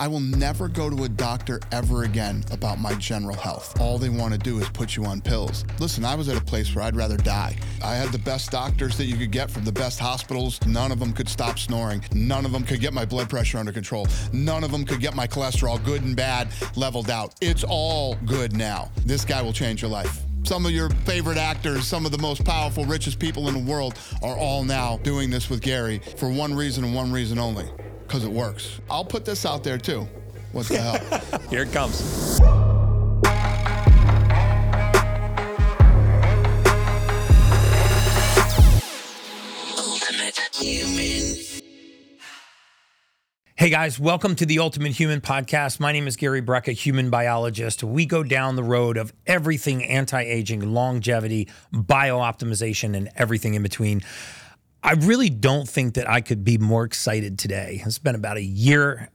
I will never go to a doctor ever again about my general health. All they want to do is put you on pills. Listen, I was at a place where I'd rather die. I had the best doctors that you could get from the best hospitals. None of them could stop snoring. None of them could get my blood pressure under control. None of them could get my cholesterol, good and bad, leveled out. It's all good now. This guy will change your life. Some of your favorite actors, some of the most powerful, richest people in the world are all now doing this with Gary for one reason and one reason only because it works. I'll put this out there too. What the hell? Here it comes. Hey guys, welcome to the Ultimate Human Podcast. My name is Gary Brecka, human biologist. We go down the road of everything anti aging, longevity, biooptimization, and everything in between. I really don't think that I could be more excited today. It's been about a year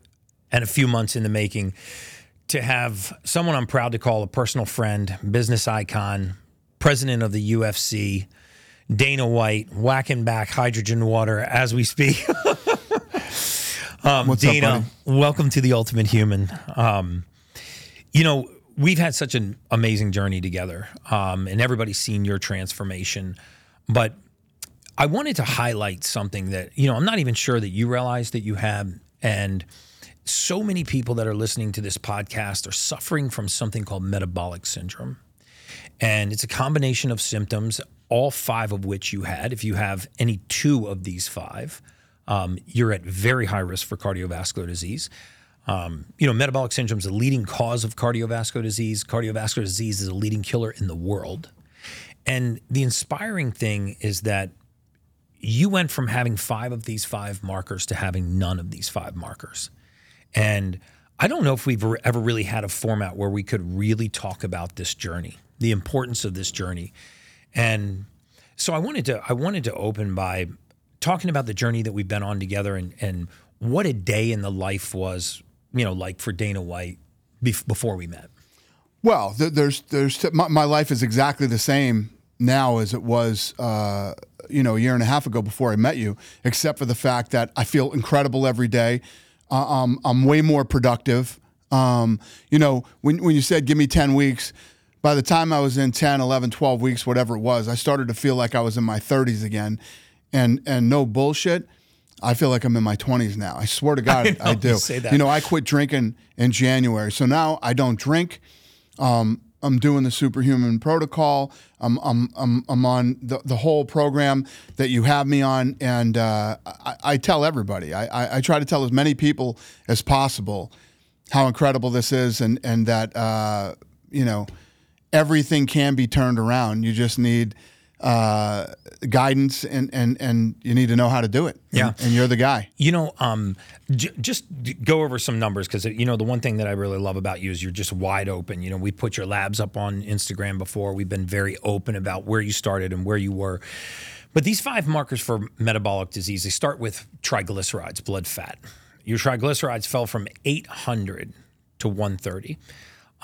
and a few months in the making to have someone I'm proud to call a personal friend, business icon, president of the UFC, Dana White, whacking back hydrogen water as we speak. Um, What's up, Dana, buddy? welcome to the Ultimate Human. Um, you know, we've had such an amazing journey together, um, and everybody's seen your transformation. But I wanted to highlight something that, you know, I'm not even sure that you realize that you have. And so many people that are listening to this podcast are suffering from something called metabolic syndrome. And it's a combination of symptoms, all five of which you had. If you have any two of these five, um, you're at very high risk for cardiovascular disease. Um, you know, metabolic syndrome is the leading cause of cardiovascular disease. Cardiovascular disease is a leading killer in the world. And the inspiring thing is that you went from having five of these five markers to having none of these five markers. And I don't know if we've ever really had a format where we could really talk about this journey, the importance of this journey. And so I wanted to I wanted to open by talking about the journey that we've been on together and and what a day in the life was, you know, like for Dana White bef- before we met. Well, there's there's my, my life is exactly the same now as it was uh, you know a year and a half ago before I met you, except for the fact that I feel incredible every day. Uh, um, I'm way more productive. Um, you know, when when you said give me 10 weeks, by the time I was in 10, 11, 12 weeks, whatever it was, I started to feel like I was in my 30s again. And and no bullshit, I feel like I'm in my 20s now. I swear to God, I I, do. you say that. You know, I quit drinking in January. So now I don't drink. Um, I'm doing the superhuman protocol. I'm, I'm, I'm, I'm on the, the whole program that you have me on. And uh, I, I tell everybody, I, I, I try to tell as many people as possible how incredible this is and, and that, uh, you know, everything can be turned around. You just need uh, guidance and, and, and you need to know how to do it. Yeah. And, and you're the guy. You know, um, j- just go over some numbers because you know the one thing that I really love about you is you're just wide open. You know, we put your labs up on Instagram before. We've been very open about where you started and where you were. But these five markers for metabolic disease, they start with triglycerides, blood fat. Your triglycerides fell from 800 to 130.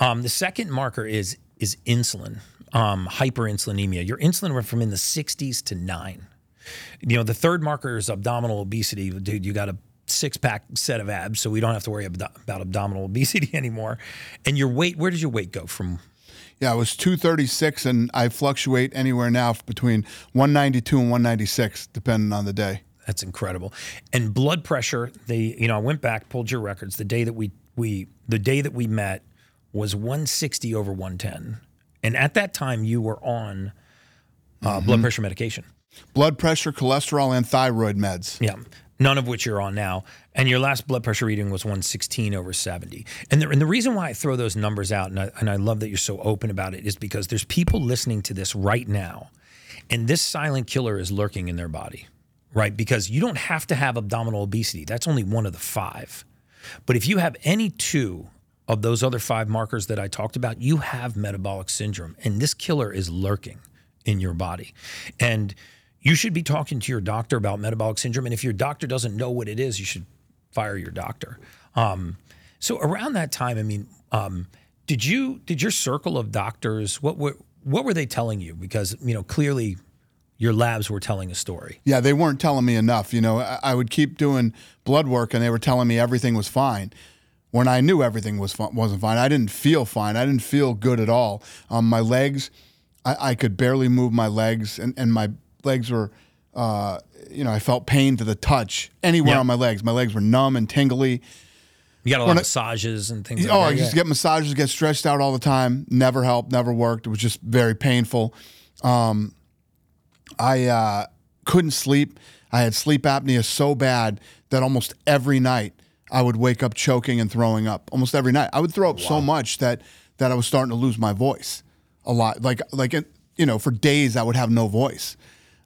Um, the second marker is is insulin, um, hyperinsulinemia. Your insulin went from in the 60s to nine. You know, the third marker is abdominal obesity. Dude, you got a six pack set of abs, so we don't have to worry about, abdominal obesity anymore. And your weight, where does your weight go from? Yeah, it was 236, and I fluctuate anywhere now between 192 and 196, depending on the day. That's incredible. And blood pressure, they, you know, I went back, pulled your records. The day that we we the day that we met was 160 over 110. And at that time you were on uh, blood pressure medication. Blood pressure, cholesterol, and thyroid meds. Yeah. None of which you're on now. And your last blood pressure reading was 116 over 70. And the, and the reason why I throw those numbers out, and I, and I love that you're so open about it, is because there's people listening to this right now, and this silent killer is lurking in their body, right? Because you don't have to have abdominal obesity. That's only one of the five. But if you have any two of those other five markers that I talked about, you have metabolic syndrome. And this killer is lurking in your body. And you should be talking to your doctor about metabolic syndrome. And if your doctor doesn't know what it is, you should fire your doctor. Um, so around that time, I mean, um, did you did your circle of doctors what were what were they telling you? Because you know clearly your labs were telling a story. Yeah, they weren't telling me enough. You know, I, I would keep doing blood work, and they were telling me everything was fine. When I knew everything was fun, wasn't fine. I didn't feel fine. I didn't feel good at all. Um, my legs, I, I could barely move my legs, and, and my legs were, uh, you know, I felt pain to the touch anywhere Yeah. on my legs. My legs were numb and tingly. You got a lot When of massages and things. like that. Oh, that. I used to get massages, get stretched out all the time. Never helped, never worked. It was just very painful. Um, I uh, couldn't sleep. I had sleep apnea so bad that almost every night I would wake up choking and throwing up. Almost every night, I would throw up so much that that I was starting to lose my voice a lot. Like like you know, for days I would have no voice.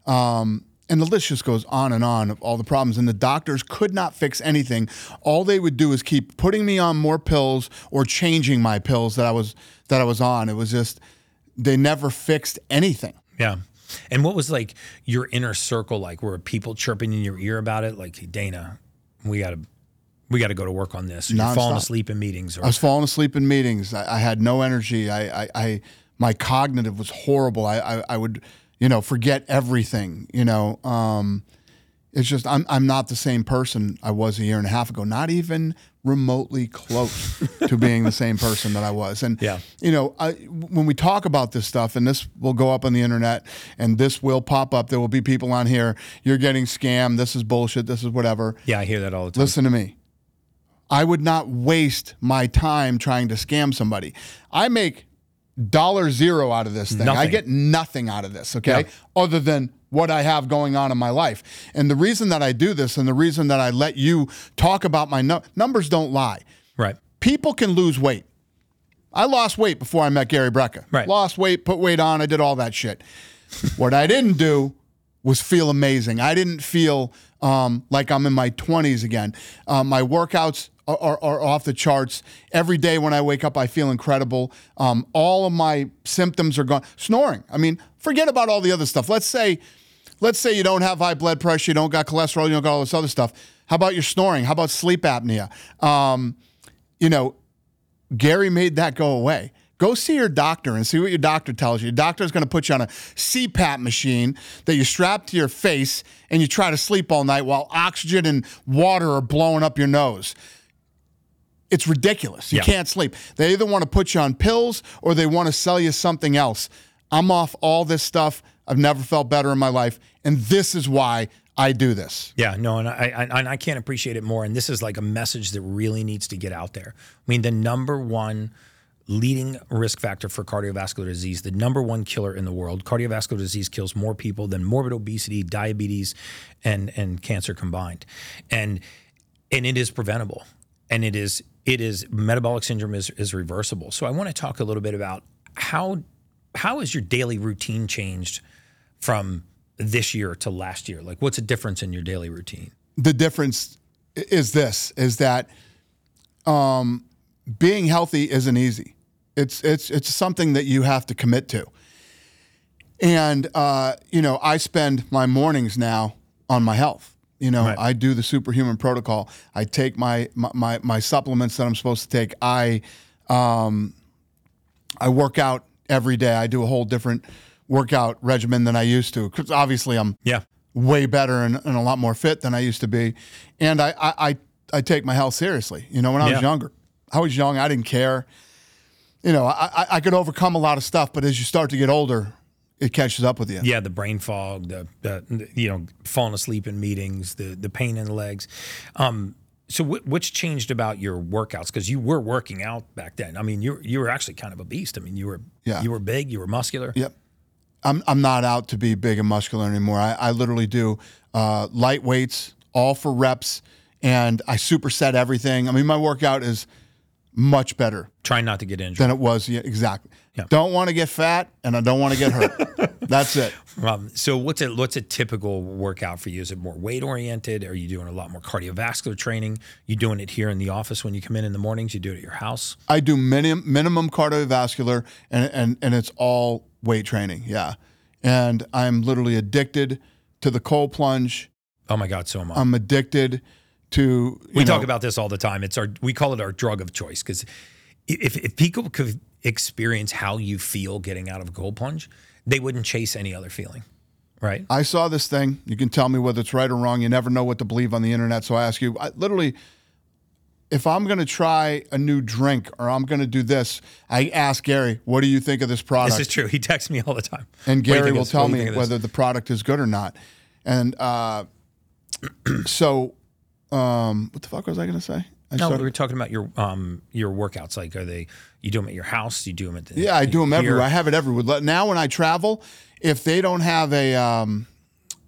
Um, and the list just goes on and on of all the problems. And the doctors could not fix anything. All they would do is keep putting me on more pills or changing my pills that I was that I was on. It was just they never fixed anything. Yeah. And what was like your inner circle like? Were people chirping in your ear about it? Like, Dana, we gotta we gotta go to work on this. You're falling asleep in meetings or I was falling asleep in meetings. I, I had no energy. I, I, I my cognitive was horrible. I, I, I would, you know, forget everything. You know, um, it's just I'm I'm not the same person I was a year and a half ago. Not even remotely close to being the same person that I was. And Yeah. you know, I, when we talk about this stuff, and this will go up on the internet, and this will pop up. There will be people on here. You're getting scammed. This is bullshit. This is whatever. Yeah, I hear that all the time. Listen to me. I would not waste my time trying to scam somebody. I make dollar zero out of this thing. I get nothing out of this, okay? Yeah. Other than what I have going on in my life. And the reason that I do this and the reason that I let you talk about my nu- numbers don't lie. Right. People can lose weight. I lost weight before I met Gary Brecka. Right. Lost weight, put weight on, I did all that shit. what I didn't do was feel amazing. I didn't feel um, like I'm in my 20s again. Um, my workouts are, are, off the charts. Every day when I wake up, I feel incredible. Um, all of my symptoms are gone. Snoring. I mean, forget about all the other stuff. Let's say, let's say you don't have high blood pressure, you don't got cholesterol, you don't got all this other stuff. How about your snoring? How about sleep apnea? Um, you know, Gary made that go away. Go see your doctor and see what your doctor tells you. Your doctor's going to put you on a CPAP machine that you strap to your face and you try to sleep all night while oxygen and water are blowing up your nose. It's ridiculous. You Yeah. can't sleep. They either want to put you on pills or they want to sell you something else. I'm off all this stuff. I've never felt better in my life. And this is why I do this. Yeah, no, and I, I and I can't appreciate it more. And this is like a message that really needs to get out there. I mean, the number one leading risk factor for cardiovascular disease, the number one killer in the world. Cardiovascular disease kills more people than morbid obesity, diabetes, and and cancer combined. And and it is preventable. And it is it is metabolic syndrome is is reversible. So I want to talk a little bit about how how has your daily routine changed from this year to last year? Like what's a difference in your daily routine? the difference is this is that um, being healthy isn't easy. It's it's it's something that you have to commit to. And uh, you know, I spend my mornings now on my health. You know, Right. I do the superhuman protocol. I take my my my, my supplements that I'm supposed to take. I um, I work out every day. I do a whole different workout regimen than I used to. Because obviously, I'm Yeah. way better and, and a lot more fit than I used to be. And I, I, I, I take my health seriously. You know, when I Yeah. was younger, I was young, I didn't care. You know, I, I, I could overcome a lot of stuff, but as you start to get older, it catches up with you. Yeah, the brain fog, the, the you know, falling asleep in meetings, the the pain in the legs. Um, so wh- what's changed about your workouts? Because you were working out back then. I mean, you you were actually kind of a beast. I mean, you were Yeah. you were big, you were muscular. Yep. I'm, I'm not out to be big and muscular anymore. I, I literally do uh, light weights, all for reps, and I superset everything. I mean, my workout is much better Trying not to get injured. than it was. Yeah, exactly. Yeah. Don't want to get fat, and I don't want to get hurt. That's it. Um, so what's a what's a typical workout for you? Is it more weight oriented? Are you doing a lot more cardiovascular training? You doing it here in the office when you come in in the mornings? You do it at your house? I do minimum minimum cardiovascular, and and and it's all weight training. Yeah, and I'm literally addicted to the cold plunge. Oh my God, so am I. I'm addicted to. We know, talk about this all the time. It's our we call it our drug of choice because if if people could experience how you feel getting out of a cold plunge, they wouldn't chase any other feeling, right? I saw this thing. You can tell me whether it's right or wrong. You never know what to believe on the internet. So I ask you, I, literally, if I'm going to try a new drink or I'm going to do this, I ask Gary, "What do you think of this product?" This is true. He texts me all the time. and What do you Gary will tell What do you me think of this? whether the product is good or not. And uh, so, um, what the fuck was I going to say? I No, started- we were talking about your um your workouts. Like, are they you do them at your house? You do them at the yeah, I do them here? everywhere. I have it everywhere. Now, when I travel, if they don't have a um,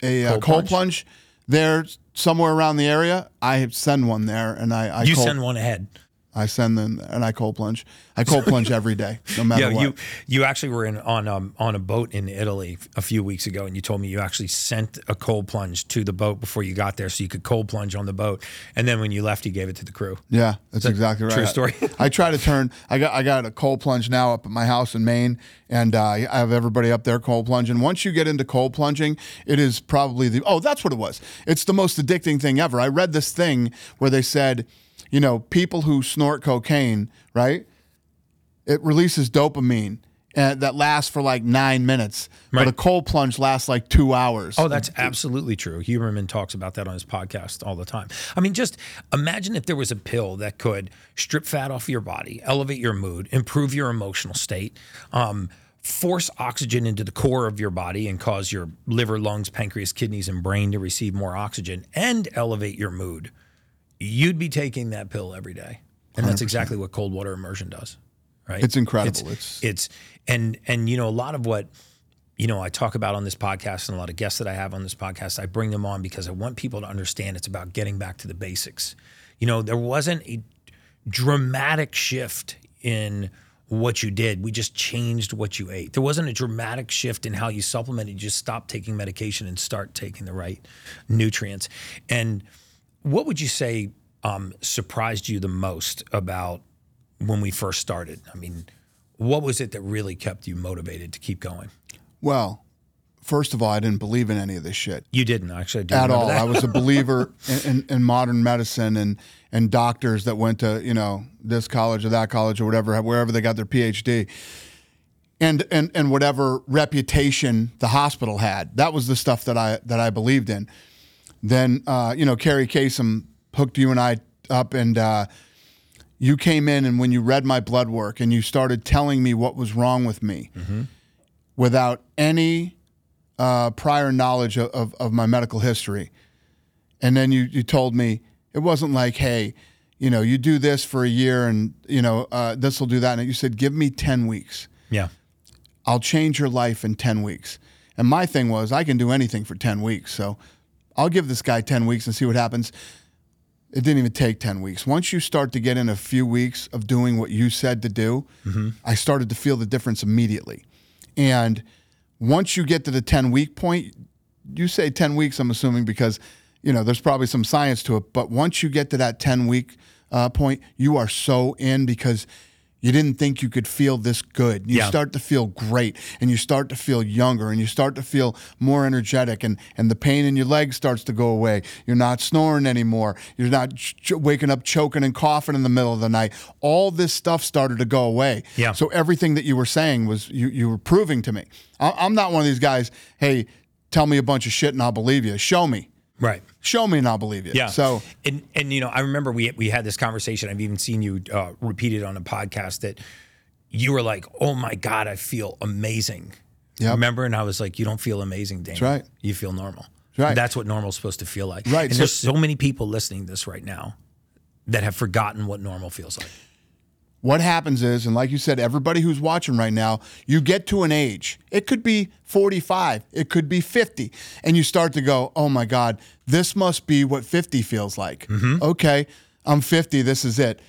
a cold, Cold cold plunge? plunge there somewhere around the area, I send one there, and I I You cold, send one ahead. I send them and I cold plunge. I cold plunge every day, no matter Yeah, what. you you actually were in on um, on a boat in Italy a few weeks ago, and you told me you actually sent a cold plunge to the boat before you got there, so you could cold plunge on the boat, and then when you left, you gave it to the crew. Yeah, that's exactly right. true story? I try to turn. I got I got a cold plunge now up at my house in Maine, and uh, I have everybody up there cold plunging. Once you get into cold plunging, it is probably the oh that's what it was. It's the most addicting thing ever. I read this thing where they said, you know, people who snort cocaine, right? It releases dopamine. And that lasts for like nine minutes, but Right. a cold plunge lasts like two hours. Oh, that's absolutely true. Huberman talks about that on his podcast all the time. I mean, just imagine if there was a pill that could strip fat off your body, elevate your mood, improve your emotional state, um, force oxygen into the core of your body and cause your liver, lungs, pancreas, kidneys, and brain to receive more oxygen and elevate your mood. You'd be taking that pill every day. And that's exactly what cold water immersion does. Right? It's incredible. It's, It's- it's and and you know a lot of what you know I talk about on this podcast and a lot of guests that I have on this podcast I bring them on because I want people to understand it's about getting back to the basics. You know, there wasn't a dramatic shift in what you did. We just changed what you ate. There wasn't a dramatic shift in how you supplemented. You just stopped taking medication and start taking the right nutrients. And what would you say um, surprised you the most about when we first started? I mean, what was it that really kept you motivated to keep going? well, first of all, I didn't believe in any of this shit. You didn't actually at all. I was a believer in, in, in modern medicine and and doctors that went to you know this college or that college or whatever wherever they got their PhD. And, and and whatever reputation the hospital had, that was the stuff that I that I believed in. Then uh, you know Carrie Kasem hooked you and I up, and uh, you came in, and when you read my blood work and you started telling me what was wrong with me, without any uh, prior knowledge of, of, of my medical history. And then you, you told me it wasn't like, hey, you know, you do this for a year and, you know, uh, this will do that. And you said, give me 10 weeks. yeah. I'll change your life in 10 weeks. And my thing was, I can do anything for 10 weeks. So I'll give this guy 10 weeks and see what happens. It didn't even take 10 weeks. Once you start to get in a few weeks of doing what you said to do, I started to feel the difference immediately. And once you get to the 10 week point, you say 10 weeks, I'm assuming, because, you know, there's probably some science to it. But once you get to that 10 week uh, point, you are so in because you didn't think you could feel this good. You Yeah. start to feel great and you start to feel younger and you start to feel more energetic and, and the pain in your legs starts to go away. You're not snoring anymore. You're not ch- waking up choking and coughing in the middle of the night. All this stuff started to go away. Yeah. So everything that you were saying was you, you were proving to me. I, I'm not one of these guys, hey, tell me a bunch of shit and I'll believe you. Show me. Right. Show me and I'll believe you. Yeah. So and and you know, I remember we we had this conversation. I've even seen you uh, repeat it on a podcast that you were like, "Oh my god, I feel amazing." Yeah. Remember? And I was like, "You don't feel amazing, Daniel. right. You feel normal. right. That's what normal's supposed to feel like. Right. And So- there's so many people listening to this right now that have forgotten what normal feels like. What happens is, and like you said, everybody who's watching right now, you get to an age. It could be 45, it could be 50, and you start to go, oh my God, this must be what 50 feels like. Mm-hmm. Okay, I'm 50, this is it.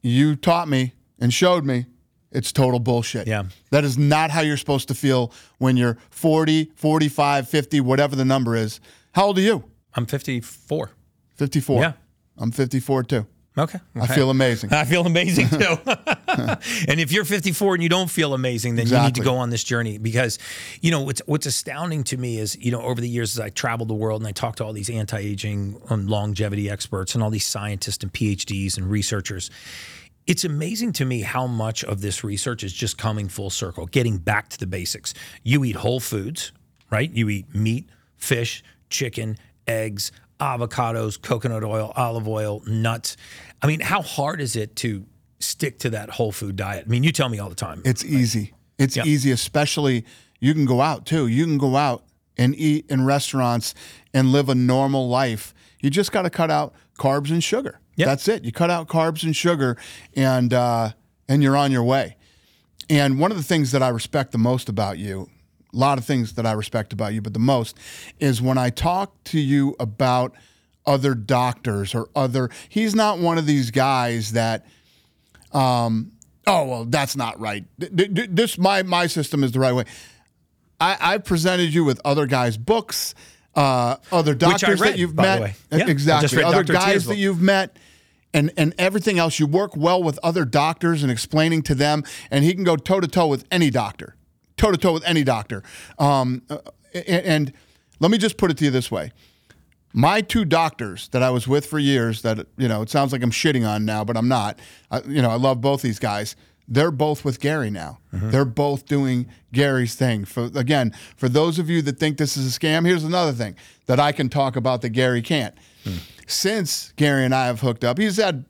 You taught me and showed me it's total bullshit. Yeah. That is not how you're supposed to feel when you're 40, 45, 50, whatever the number is. How old are you? I'm 54. 54. Yeah. I'm 54 too. Okay. I feel amazing. I feel amazing too. and if you're 54 and you don't feel amazing, then you need to go on this journey because, you know, what's what's astounding to me is, you know, over the years as I traveled the world and I talked to all these anti-aging and longevity experts and all these scientists and PhDs and researchers, it's amazing to me how much of this research is just coming full circle, getting back to the basics. You eat whole foods, right? You eat meat, fish, chicken, eggs, avocados, coconut oil, olive oil, nuts. I mean, how hard is it to stick to that whole food diet? I mean, you tell me all the time. It's easy. It's Yeah. easy, especially you can go out too. You can go out and eat in restaurants and live a normal life. You just got to cut out carbs and sugar. Yeah. That's it. You cut out carbs and sugar, and uh, and you're on your way. And one of the things that I respect the most about you, a lot of things that I respect about you, but the most is when I talk to you about other doctors or other. He's not one of these guys that um, oh well, that's not right. Th- th- th- This my my system is the right way. I, I presented you with other guys' books, uh, other doctors read, that you've met. E- Yeah, exactly, other Dr. Guys that you've met, and and everything else. You work well with other doctors and explaining to them, and he can go toe to toe with any doctor, toe to toe with any doctor. Um, uh, and, and let me just put it to you this way: my two doctors that I was with for years that you know it sounds like I'm shitting on now, but I'm not. I, you know I love both these guys. They're both with Gary now. Mm-hmm. They're both doing Gary's thing. For again, for those of you that think this is a scam, here's another thing that I can talk about that Gary can't. Hmm. Since Gary and I have hooked up, he's had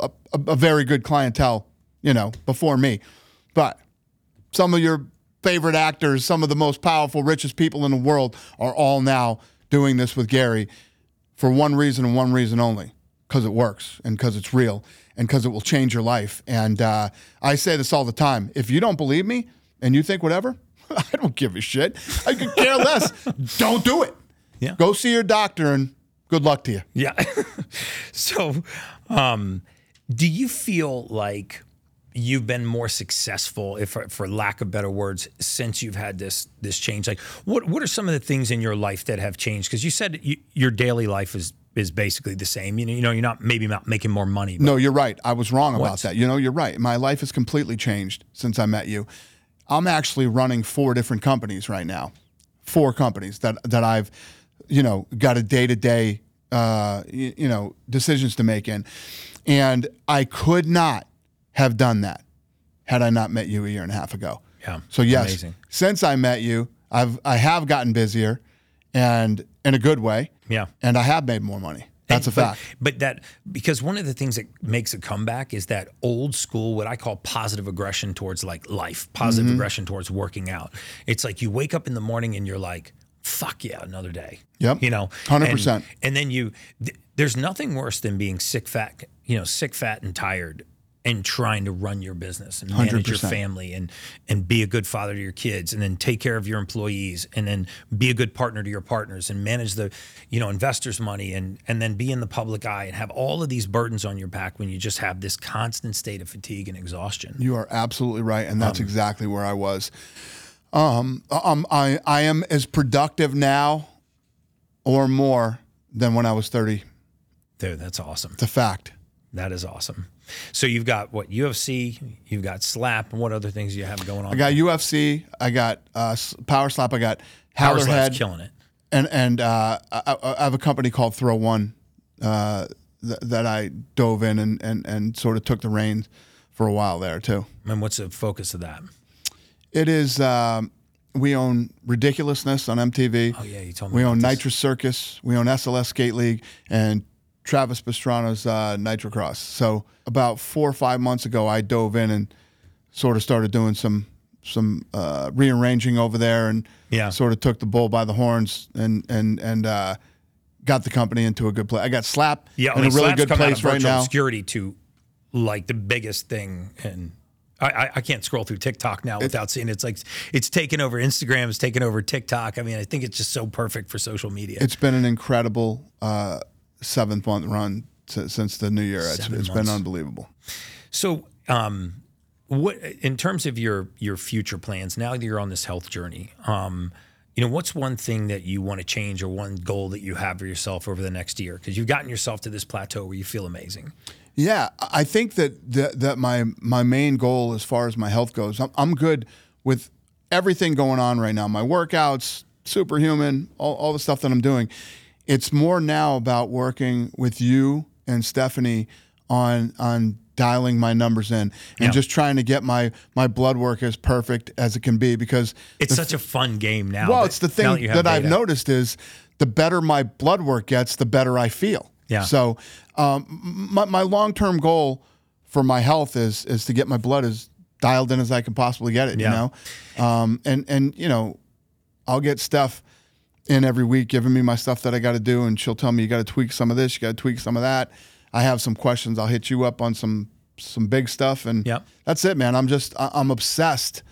a, a, a very good clientele, you know, before me. But some of your favorite actors, some of the most powerful, richest people in the world are all now doing this with Gary for one reason and one reason only because it works and because it's real and because it will change your life. And uh, I say this all the time if you don't believe me and you think whatever, I don't give a shit. I could care less. don't do it. Yeah. Go see your doctor and good luck to you. Yeah. so, um, do you feel like you've been more successful, if for lack of better words, since you've had this this change? Like, what what are some of the things in your life that have changed? Because you said you, your daily life is is basically the same. You know, you know, you're not maybe not making more money. But No, you're right. I was wrong about that. You know, you're right. My life has completely changed since I met you. I'm actually running four different companies right now. Four companies that that I've, you know, got a day to day, you you know, decisions to make in, and I could not have done that had I not met you a year and a half ago. Yeah, So yes, amazing. since I met you, I've I have gotten busier, and in a good way. Yeah. And I have made more money. That's a And- fact. But that because one of the things that makes a comeback is that old school, what I call positive aggression towards like life, positive Mm-hmm. aggression towards working out. It's like you wake up in the morning and you're like, "Fuck yeah, another day." Yep. You know, 100%. And, and then you, th- there's nothing worse than being sick, fat, you know, sick, fat, and tired. And trying to run your business and manage your 100%. family and and be a good father to your kids and then take care of your employees and then be a good partner to your partners and manage the you know investors money and and then be in the public eye and have all of these burdens on your back when you just have this constant state of fatigue and exhaustion You are absolutely right, and Um, that's exactly where I was. Um, um, I I am as productive now, or more, than when I was thirty. dude that's awesome It's a fact. That is awesome so you've got what UFC you've got slap and what other things do you have going on I got UFC. I got uh, Power Slap. I got Power Slap's Howler Head, killing it and and uh, I, I have a company called Thrill One uh, th- that I dove in and, and and sort of took the reins for a while there too. and what's the focus of that It is. Um, we own Ridiculousness on MTV. oh yeah you told me We own this. Nitro Circus. We own SLS Skate League and Travis Pastrana's uh, Nitrocross. So about four or five months ago, I dove in and sort of started doing some some uh, rearranging over there, and Yeah. sort of took the bull by the horns and and and uh, got the company into a good place. I got Slap Yeah, I in mean, a really Slap's good place right now. Obscurity to like the biggest thing, and I, I, can't scroll through TikTok now without seeing it. it's like it's taken over Instagram, it's taken over TikTok. I mean, I think it's just so perfect for social media. It's been an incredible uh, seventh month run si- since the new year. It's, it's been unbelievable. So, um, what in terms of your your future plans now that you're on this health journey? Um, you know, what's one thing that you want to change or one goal that you have for yourself over the next year? Because you've gotten yourself to this plateau where you feel amazing. Yeah, I think that that, that my my main goal as far as my health goes, I'm, I'm good with everything going on right now. My workouts, superhuman, all, all the stuff that I'm doing. It's more now about working with you and Stephanie on on dialing my numbers in and Yeah. just trying to get my my blood work as perfect as it can be because It's such a fun game now. well, it's the thing you that, I've noticed is the better my blood work gets, the better I feel. Yeah. So um, my, my long term goal for my health is is to get my blood as dialed in as I can possibly get it. Yeah. You know, um, and and you know, I'll get Steph in every week giving me my stuff that I got to do, and she'll tell me you got to tweak some of this, you got to tweak some of that. I have some questions. I'll hit you up on some some big stuff, and Yep. that's it, man. I'm just I'm obsessed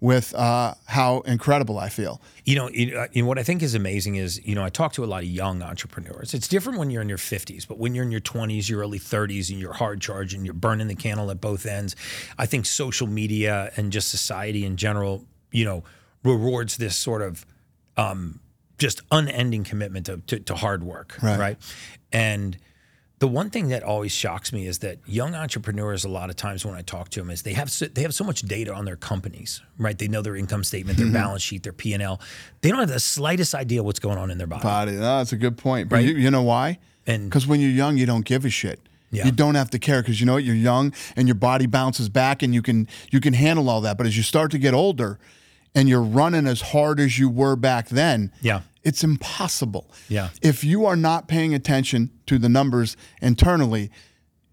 with uh, how incredible I feel. You know, you know, what I think is amazing is, you know, I talk to a lot of young entrepreneurs. It's different when you're in your 50s, but when you're in your 20s, your early 30s, and you're hard charging, you're burning the candle at both ends. I think social media and just society in general, you know, rewards this sort of um, just unending commitment to, to, to hard work, Right. right? And the one thing that always shocks me is that young entrepreneurs, a lot of times when I talk to them, is they have so, they have so much data on their companies, right? They know their income statement, their balance sheet, their P and L. They don't have the slightest idea what's going on in their body. body. No, that's a good point. But Right. you, you know why? And- Because when you're young, you don't give a shit. Yeah. You don't have to care because you know what? You're young and your body bounces back and you can you can handle all that. But as you start to get older and you're running as hard as you were back then, Yeah. It's impossible. Yeah. If you are not paying attention to the numbers internally,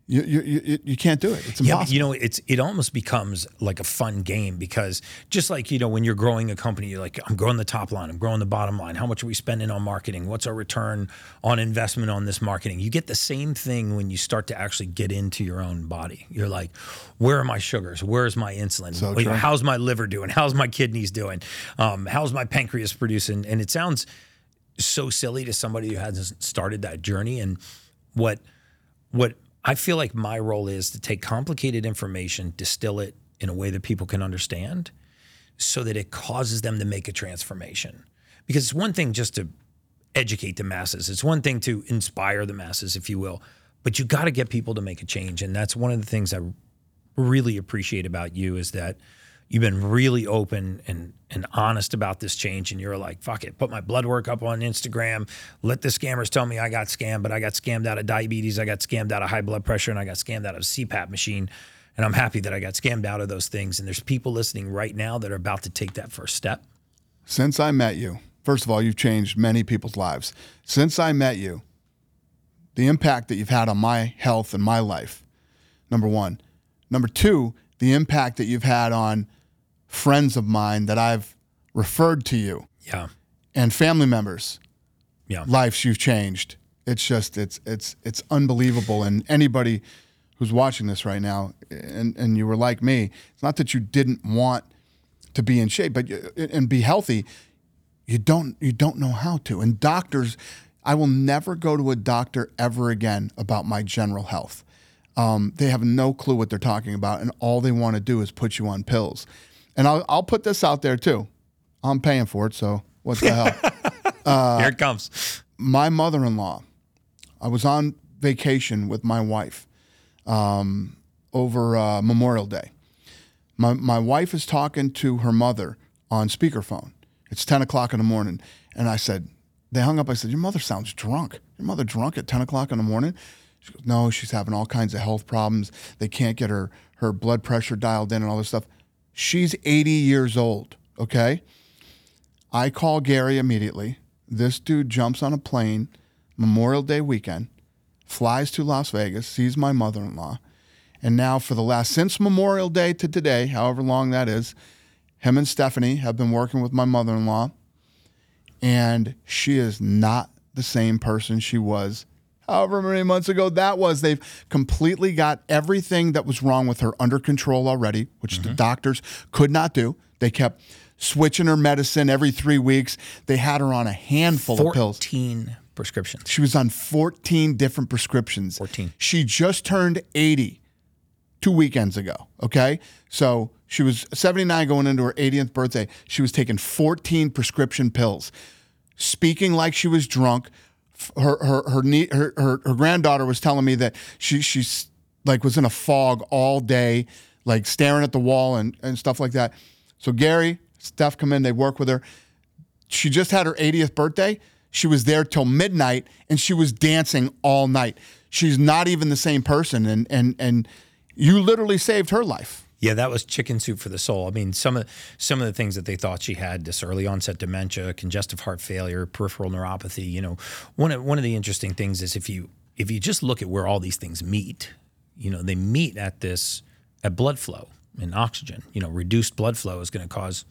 you you, you, you can't do it. It's Yeah, impossible. but you know, it's it almost becomes like a fun game because just like you know, when you're growing a company, you're like, I'm growing the top line, I'm growing the bottom line. How much are we spending on marketing? What's our return on investment on this marketing? You get the same thing when you start to actually get into your own body. You're like, where are my sugars? Where's my insulin? So how's my liver doing? How's my kidneys doing? Um, how's my pancreas producing? And it sounds so silly to somebody who hasn't started that journey. And what what I feel like my role is to take complicated information, distill it in a way that people can understand so that it causes them to make a transformation. Because it's one thing just to educate the masses, it's one thing to inspire the masses, if you will, but you got to get people to make a change. And that's one of the things I really appreciate about you is that you've been really open and and honest about this change and you're like fuck it put my blood work up on instagram let the scammers tell me i got scammed but i got scammed out of diabetes i got scammed out of high blood pressure and i got scammed out of a cpap machine and i'm happy that i got scammed out of those things and there's people listening right now that are about to take that first step Since I met you, first of all, you've changed many people's lives. Since I met you, the impact that you've had on my health and my life, number one. Number two, the impact that you've had on friends of mine that I've referred to you yeah and family members, yeah lives you've changed. It's just it's it's it's unbelievable. And anybody who's watching this right now, and and you were like me, it's not that you didn't want to be in shape, but you, and be healthy. You don't you don't know how to. And doctors, I will never go to a doctor ever again about my general health. Um, they have no clue what they're talking about, and all they want to do is put you on pills. And I'll I'll put this out there too. I'm paying for it, so what the hell? here it comes. my mother-in-law i was on vacation with my wife um, over uh, memorial day. My, my wife is talking to her mother on speakerphone. It's 10 o'clock in the morning. And i said they hung up. I said your mother sounds drunk. Your mother drunk at 10 o'clock in the morning? She goes no she's having all kinds of health problems. They can't get her her blood pressure dialed in and all this stuff she's 80 years old okay I call Gary immediately. This dude jumps on a plane Memorial Day weekend, flies to Las Vegas, sees my mother in law. And now, for the last, since Memorial Day to today, however long that is, him and Stephanie have been working with my mother in law. And she is not the same person she was however many months ago that was. They've completely got everything that was wrong with her under control already, which the mm-hmm. doctors could not do. They kept switching her medicine every three weeks. They had her on a handful of pills. 14 prescriptions She was on 14 different prescriptions. 14. She just turned 80 two weekends ago. Okay. So she was 79 going into her 80th birthday. She was taking 14 prescription pills, speaking like she was drunk. Her her her, nie- her her her granddaughter was telling me that she she's like was in a fog all day, like staring at the wall and, and stuff like that. So Gary, Steph come in, they work with her she just had her 80th birthday. She was there till midnight and she was dancing all night. She's not even the same person and and and you literally saved her life. Yeah, that was chicken soup for the soul. I mean, some of some of the things that they thought she had this early onset dementia, congestive heart failure, peripheral neuropathy. You know, one of one of the interesting things is if you if you just look at where all these things meet, you know, they meet at this at blood flow and oxygen. You know, reduced blood flow is going to cause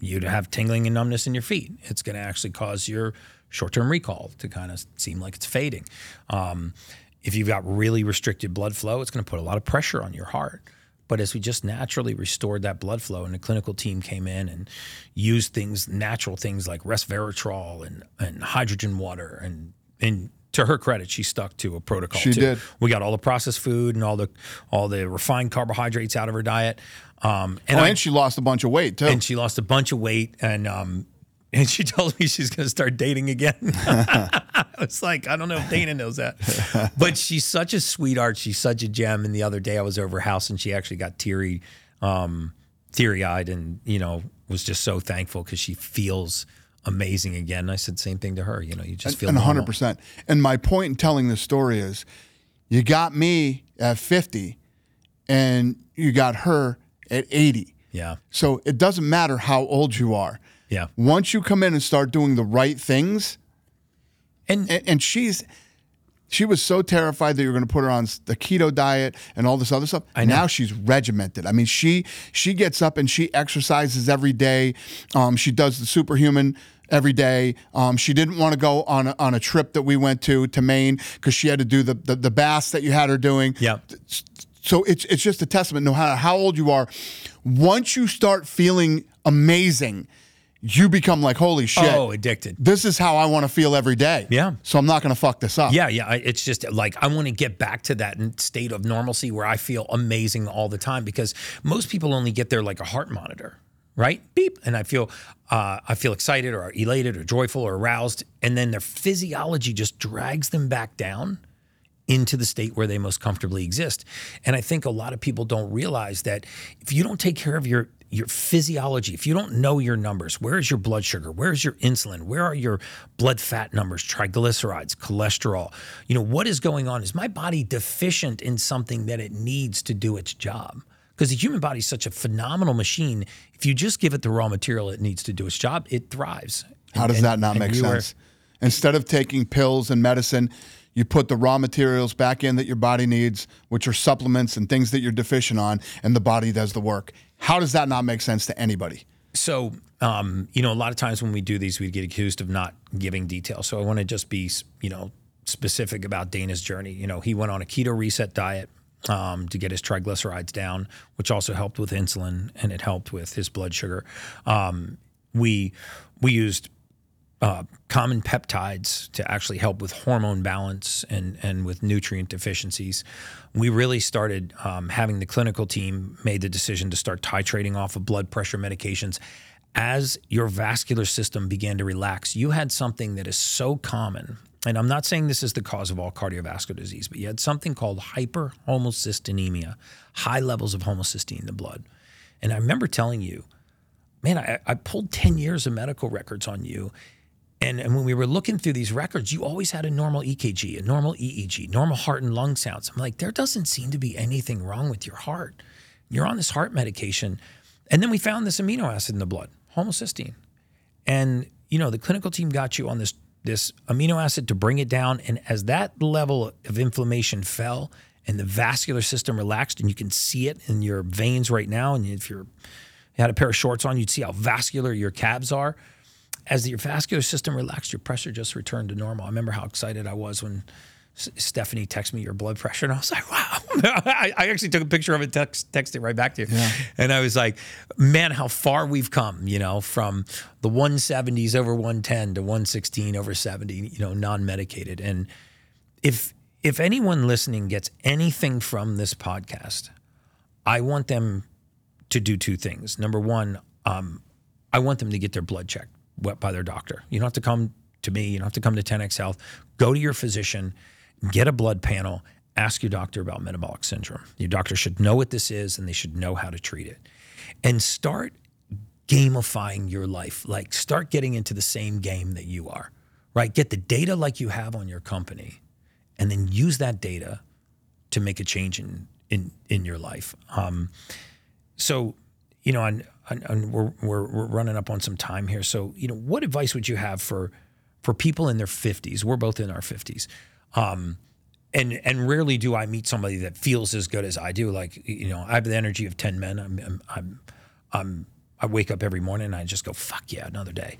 you to have tingling and numbness in your feet. It's going to actually cause your short-term recall to kind of seem like it's fading. Um, if you've got really restricted blood flow, it's going to put a lot of pressure on your heart. But as we just naturally restored that blood flow, and the clinical team came in and used things, natural things like resveratrol and, and hydrogen water, and and to her credit, she stuck to a protocol. She too. did. We got all the processed food and all the all the refined carbohydrates out of her diet. Um, and Oh, I, and she lost a bunch of weight too. and she lost a bunch of weight and um and she told me she's going to start dating again. I was like, I don't know if Dana knows that, but she's such a sweetheart. She's such a gem. And the other day I was over her house and she actually got teary, um, teary eyed, and you know was just so thankful because she feels amazing again. And I said same thing to her. You know, you just feel and normal. 100%. And my point in telling this story is you got me at 50 and you got her at 80. Yeah, So it doesn't matter how old you are. Yeah, Once you come in and start doing the right things, and and, and she's she was so terrified that you were going to put her on the keto diet and all this other stuff. I know. Now she's regimented. I mean, she she gets up and she exercises every day. Um, she does the superhuman every day. Um, she didn't want to go on a, on a trip that we went to to Maine because she had to do the, the the baths that you had her doing. yeah, So it's it's just a testament. No matter how old you are, once you start feeling amazing, you become like holy shit. oh, addicted. This is how I want to feel every day. Yeah. So I'm not going to fuck this up. Yeah, yeah. It's just like I want to get back to that state of normalcy where I feel amazing all the time because most people only get there like a heart monitor, right? Beep, and I feel uh, I feel excited or elated or joyful or aroused, and then their physiology just drags them back down into the state where they most comfortably exist. And I think a lot of people don't realize that if you don't take care of your your physiology, if you don't know your numbers, where is your blood sugar? Where is your insulin? Where are your blood fat numbers, triglycerides, cholesterol? You know, what is going on? Is my body deficient in something that it needs to do its job? Because the human body is such a phenomenal machine. If you just give it the raw material it needs to do its job, it thrives. How does that not and make are- sense? Instead of taking pills and medicine, you put the raw materials back in that your body needs, which are supplements and things that you're deficient on, and the body does the work. How does that not make sense to anybody? So, um, you know, a lot of times when we do these, we get accused of not giving details. So I want to just be, you know, specific about Dana's journey. You know, he went on a keto reset diet um, to get his triglycerides down, which also helped with insulin and it helped with his blood sugar. Um, we we used uh, common peptides to actually help with hormone balance and, and with nutrient deficiencies. We really started um, having the clinical team made the decision to start titrating off of blood pressure medications. As your vascular system began to relax, you had something that is so common. And I'm not saying this is the cause of all cardiovascular disease, but you had something called hyperhomocysteinemia, high levels of homocysteine in the blood. And I remember telling you, man, I, I pulled 10 years of medical records on you. And, and when we were looking through these records, you always had a normal EKG, a normal EEG, normal heart and lung sounds. I'm like, there doesn't seem to be anything wrong with your heart. You're on this heart medication. And then we found this amino acid in the blood, homocysteine. And, you know, the clinical team got you on this, this amino acid to bring it down. And as that level of inflammation fell and the vascular system relaxed, and you can see it in your veins right now, and if you're you had a pair of shorts on, you'd see how vascular your calves are. As your vascular system relaxed, your pressure just returned to normal. I remember how excited I was when S- Stephanie texted me your blood pressure, and I was like, "Wow!" I, I actually took a picture of it, text, texted it right back to you, and I was like, "Man, how far we've come!" You know, from the 170s over 110 to 116 over 70. You know, non-medicated. And if if anyone listening gets anything from this podcast, I want them to do two things. Number one, um, I want them to get their blood checked by their doctor. You don't have to come to me. You don't have to come to 10x Health. Go to your physician, get a blood panel, ask your doctor about metabolic syndrome. Your doctor should know what this is and they should know how to treat it. And start gamifying your life. Like start getting into the same game that you are, right? Get the data like you have on your company and then use that data to make a change in in in your life. Um, so, you know, and, and, we're, we're we're running up on some time here. So, you know, what advice would you have for for people in their fifties? We're both in our fifties, um, and and rarely do I meet somebody that feels as good as I do. Like you know, I have the energy of ten men. I'm I'm I'm, I'm I wake up every morning and I just go fuck yeah, another day.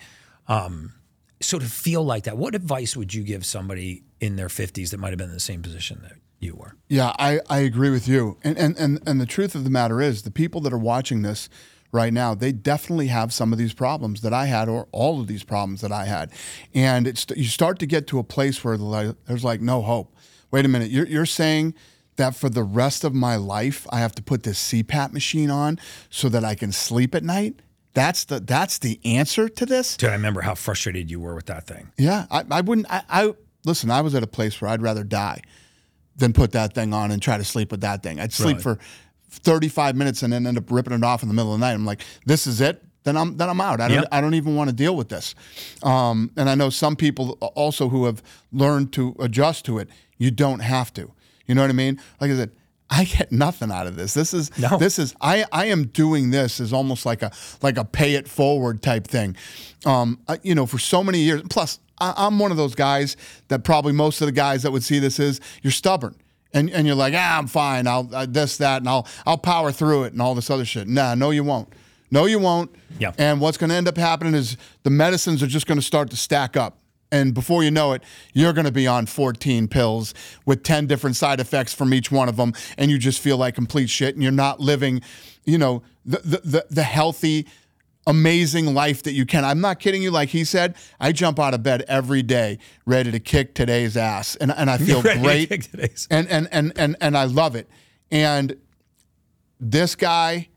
Um, so to feel like that, what advice would you give somebody in their fifties that might have been in the same position that you were? Yeah, I, I agree with you. And, and and and the truth of the matter is, the people that are watching this right now, they definitely have some of these problems that I had, or all of these problems that I had. And it's you start to get to a place where there's like no hope. Wait a minute, you're you're saying that for the rest of my life I have to put this CPAP machine on so that I can sleep at night? That's the that's the answer to this. Dude, I remember how frustrated you were with that thing. Yeah, I, I wouldn't. I, I listen. I was at a place where I'd rather die than put that thing on and try to sleep with that thing. I'd sleep for 35 minutes and then end up ripping it off in the middle of the night. I'm like, this is it. Then I'm then I'm out. I don't yep. I don't even want to deal with this. Um, and I know some people also who have learned to adjust to it. You don't have to. You know what I mean? Like I said, I get nothing out of this. This is no. this is I I am doing this as almost like a like a pay it forward type thing. Um, I, you know, for so many years. Plus, I, am one of those guys that probably most of the guys that would see this is you're stubborn. And, and you're like, ah, I'm fine. I'll uh, this that, and I'll I'll power through it and all this other shit. Nah, no, you won't. No, you won't. Yeah. And what's going to end up happening is the medicines are just going to start to stack up. And before you know it, you're going to be on 14 pills with 10 different side effects from each one of them. And you just feel like complete shit. And you're not living, you know, the, the, the, the healthy, amazing life that you can. I'm not kidding you. Like he said, I jump out of bed every day ready to kick today's ass, and and I feel great, and, and and and and I love it. And this guy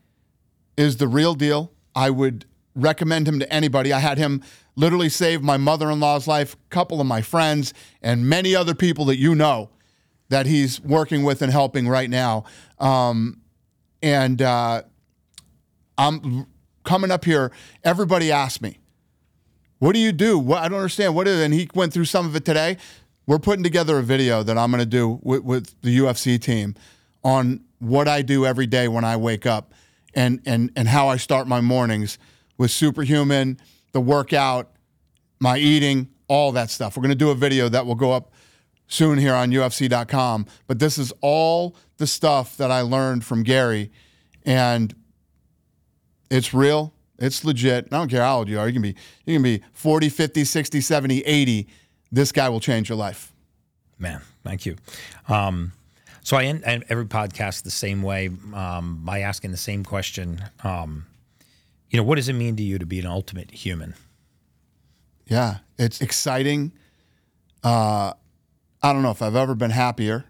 is the real deal. I would recommend him to anybody. I had him literally save my mother-in-law's life, a couple of my friends, and many other people that you know that he's working with and helping right now. Um, and uh, I'm coming up here, everybody asked me, what do you do? What, I don't understand. What is it? And he went through some of it today. We're putting together a video that I'm going to do with, with the UFC team on what I do every day when I wake up and, and, and how I start my mornings with Superhuman, the workout, my eating, all that stuff. We're going to do a video that will go up soon here on UFC.com. But this is all the stuff that I learned from Gary. And it's real. It's legit. I don't care how old you are. You can be you can be 40, 50, 60, 70, 80. This guy will change your life. Man, thank you. Um, so I end every podcast the same way um, by asking the same question. Um, you know, what does it mean to you to be an ultimate human? Yeah, it's exciting. Uh, I don't know if I've ever been happier.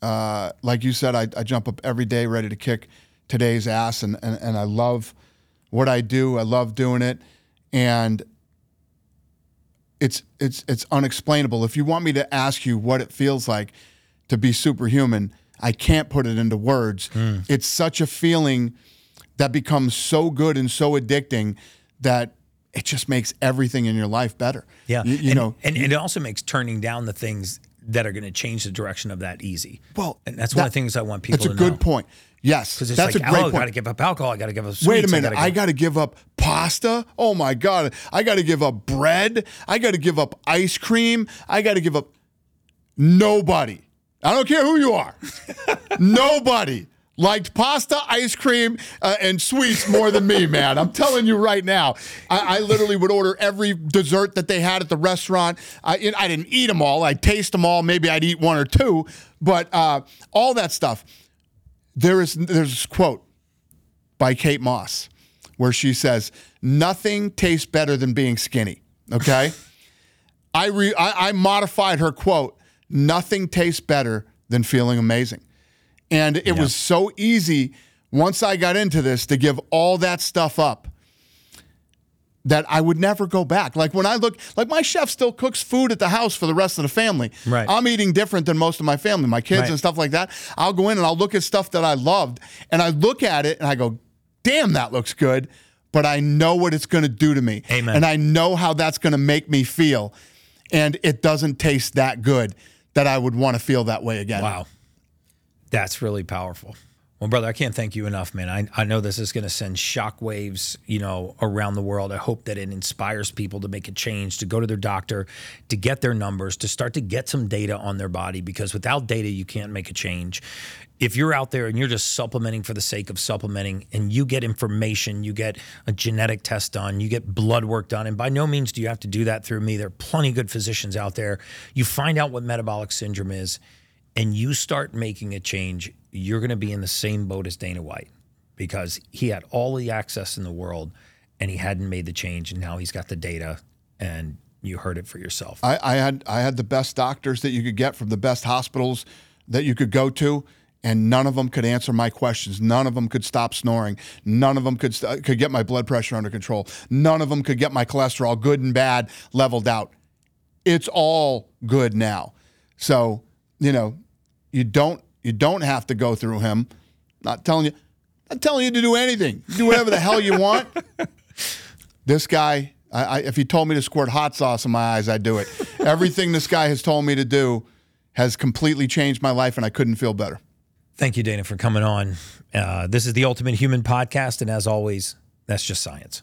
Uh, like you said, I, I, jump up every day ready to kick today's ass, and, and, and I love – what I do. I love doing it, and it's it's it's unexplainable. If you want me to ask you what it feels like to be superhuman, I can't put it into words. Mm. It's such a feeling that becomes so good and so addicting that it just makes everything in your life better. Yeah, you, you and, know, and, and it also makes turning down the things that are going to change the direction of that easy. Well, and that's that, one of the things I want people. That's a good point. Yes, because that's like, a great oh, point. I got to give up alcohol. I got to give up. Sweets, Wait a minute. I got to give up pasta. Oh my god. I got to give up bread. I got to give up ice cream. I got to give up. Nobody. I don't care who you are. Nobody liked pasta, ice cream, uh, and sweets more than me, man. I'm telling you right now. I, I, literally would order every dessert that they had at the restaurant. I, I didn't eat them all. I'd taste them all. Maybe I'd eat one or two, but uh, all that stuff there is there's this quote by Kate Moss where she says, "Nothing tastes better than being skinny." Okay, I, re, I I modified her quote. Nothing tastes better than feeling amazing, and it yeah. was so easy once I got into this to give all that stuff up that I would never go back. Like when I look, like my chef still cooks food at the house for the rest of the family. Right. I'm eating different than most of my family, my kids right. and stuff like that. I'll go in and I'll look at stuff that I loved and I look at it and I go, damn, that looks good. But I know what it's going to do to me. Amen. And I know how that's going to make me feel. And it doesn't taste that good that I would want to feel that way again. Wow. That's really powerful. Well, brother, I can't thank you enough, man. I, I know this is going to send shockwaves, you know, around the world. I hope that it inspires people to make a change, to go to their doctor, to get their numbers, to start to get some data on their body because without data, you can't make a change. If you're out there and you're just supplementing for the sake of supplementing and you get information, you get a genetic test done, you get blood work done, and by no means do you have to do that through me. There are plenty good physicians out there. You find out what metabolic syndrome is and you start making a change, you're going to be in the same boat as Dana White because he had all the access in the world and he hadn't made the change. And now he's got the data and you heard it for yourself. I, I had I had the best doctors that you could get from the best hospitals that you could go to, and none of them could answer my questions. None of them could stop snoring. None of them could st- uh, could get my blood pressure under control. None of them could get my cholesterol, good and bad, leveled out. It's all good now. So you know, you don't you don't have to go through him. Not telling you, not telling you to do anything. Do whatever the hell you want. This guy, I, I, if he told me to squirt hot sauce in my eyes, I'd do it. Everything this guy has told me to do has completely changed my life, and I couldn't feel better. Thank you, Dana, for coming on. Uh, this is the Ultimate Human Podcast, and as always, that's just science.